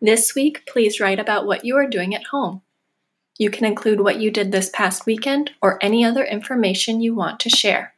This week, please write about what you are doing at home. You can include what you did this past weekend or any other information you want to share.